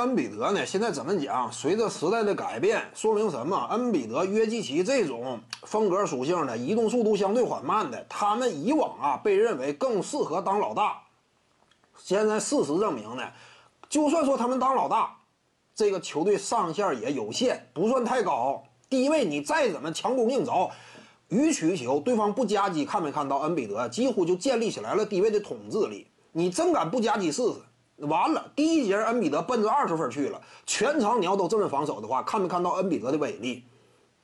恩比德呢，现在怎么讲？随着时代的改变，说明什么？恩比德、约基奇这种风格属性的、移动速度相对缓慢的，他们以往啊被认为更适合当老大。现在事实证明呢，就算说他们当老大，这个球队上限也有限，不算太高。低位你再怎么强攻硬凿，予取予求，对方不夹击，看没看到？恩比德几乎就建立起来了低位的统治力。你真敢不夹击试试？完了，第一节恩比德奔着二十分去了，全场你要都这么防守的话，看没看到恩比德的威力？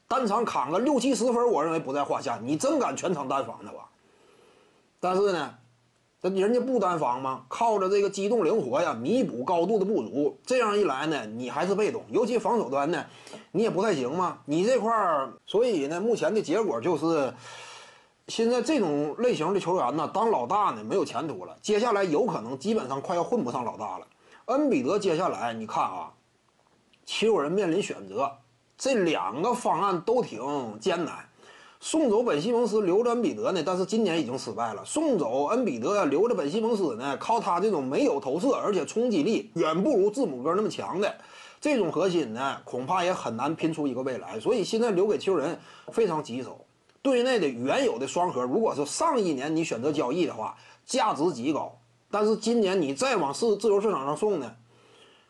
单场砍个六七十分，我认为不在话下。你真敢全场单防的吧？但是呢？这人家不单防吗？靠着这个机动灵活呀，弥补高度的不足。这样一来呢，你还是被动，尤其防守端呢，你也不太行嘛。你这块儿，所以呢，目前的结果就是，现在这种类型的球员呢，当老大呢没有前途了。接下来有可能基本上快要混不上老大了。恩比德接下来你看啊，七六人面临选择，这两个方案都挺艰难。送走本西蒙斯，留着恩比德呢，但是今年已经失败了。送走恩比德，留着本西蒙斯呢，靠他这种没有投射，而且冲击力远不如字母哥那么强的这种核心呢，恐怕也很难拼出一个未来。所以现在留给球人非常棘手。队内的原有的双核，如果是上一年你选择交易的话，价值极高。但是今年你再往市自由市场上送呢，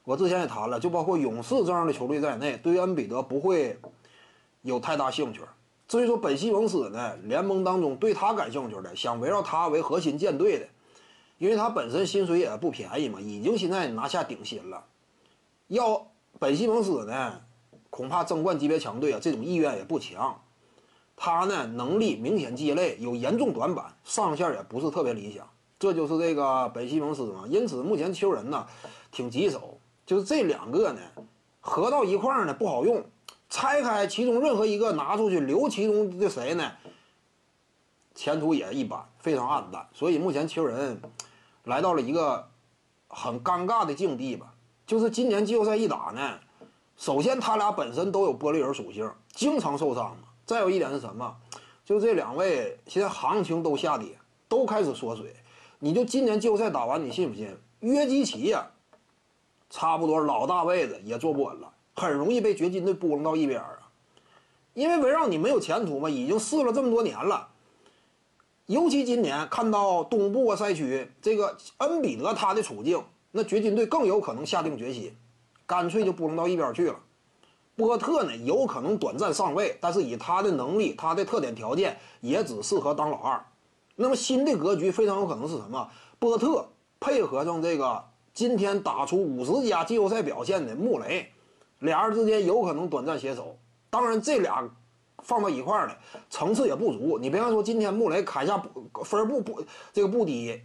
我之前也谈了，就包括勇士这样的球队在内，对于恩比德不会有太大兴趣。至于说本西蒙斯呢，联盟当中对他感兴趣的，想围绕他为核心建队的，因为他本身薪水也不便宜嘛，已经现在拿下顶薪了。要本西蒙斯呢，恐怕争冠级别强队啊，这种意愿也不强。他呢，能力明显鸡肋，有严重短板，上限也不是特别理想。这就是这个本西蒙斯嘛。因此，目前球人呢，挺棘手，就是这两个呢，合到一块儿呢，不好用。拆开其中任何一个拿出去，留其中的谁呢？前途也一般，非常暗淡。所以目前球人来到了一个很尴尬的境地吧。就是今年季后赛一打呢，首先他俩本身都有玻璃人属性，经常受伤。再有一点是什么？就这两位现在行情都下跌，都开始缩水。你就今年季后赛打完，你信不信？约基奇呀，差不多老大位子也坐不稳了。很容易被掘金队拨弄到一边啊，因为围绕你没有前途嘛，已经试了这么多年了。尤其今年看到东部啊赛区这个恩比德他的处境，那掘金队更有可能下定决心，干脆就拨弄到一边去了。波特呢有可能短暂上位，但是以他的能力、他的特点条件，也只适合当老二。那么新的格局非常有可能是什么？波特配合上这个今天打出五十加季后赛表现的穆雷。俩人之间有可能短暂携手，当然这俩放到一块儿的层次也不足。你别看说今天穆雷砍下分儿不不这个不低，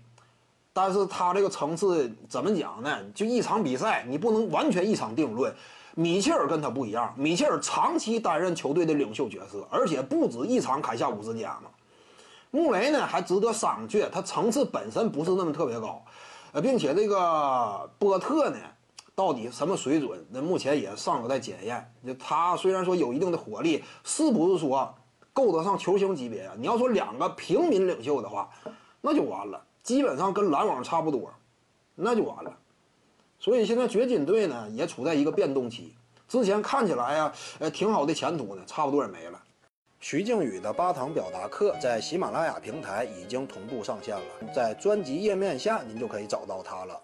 但是他这个层次怎么讲呢？就一场比赛，你不能完全一场定论。米切尔跟他不一样，米切尔长期担任球队的领袖角色，而且不止一场砍下五十加嘛。穆雷呢还值得商榷，他层次本身不是那么特别高，呃，并且这个波特呢。到底什么水准？那目前也尚有待检验。就他虽然说有一定的火力，是不是说够得上球星级别啊？你要说两个平民领袖的话，那就完了，基本上跟篮网差不多，那就完了。所以现在掘金队呢也处在一个变动期，之前看起来呀，呃，挺好的前途呢，差不多也没了。徐静宇的八堂表达课在喜马拉雅平台已经同步上线了，在专辑页面下您就可以找到它了。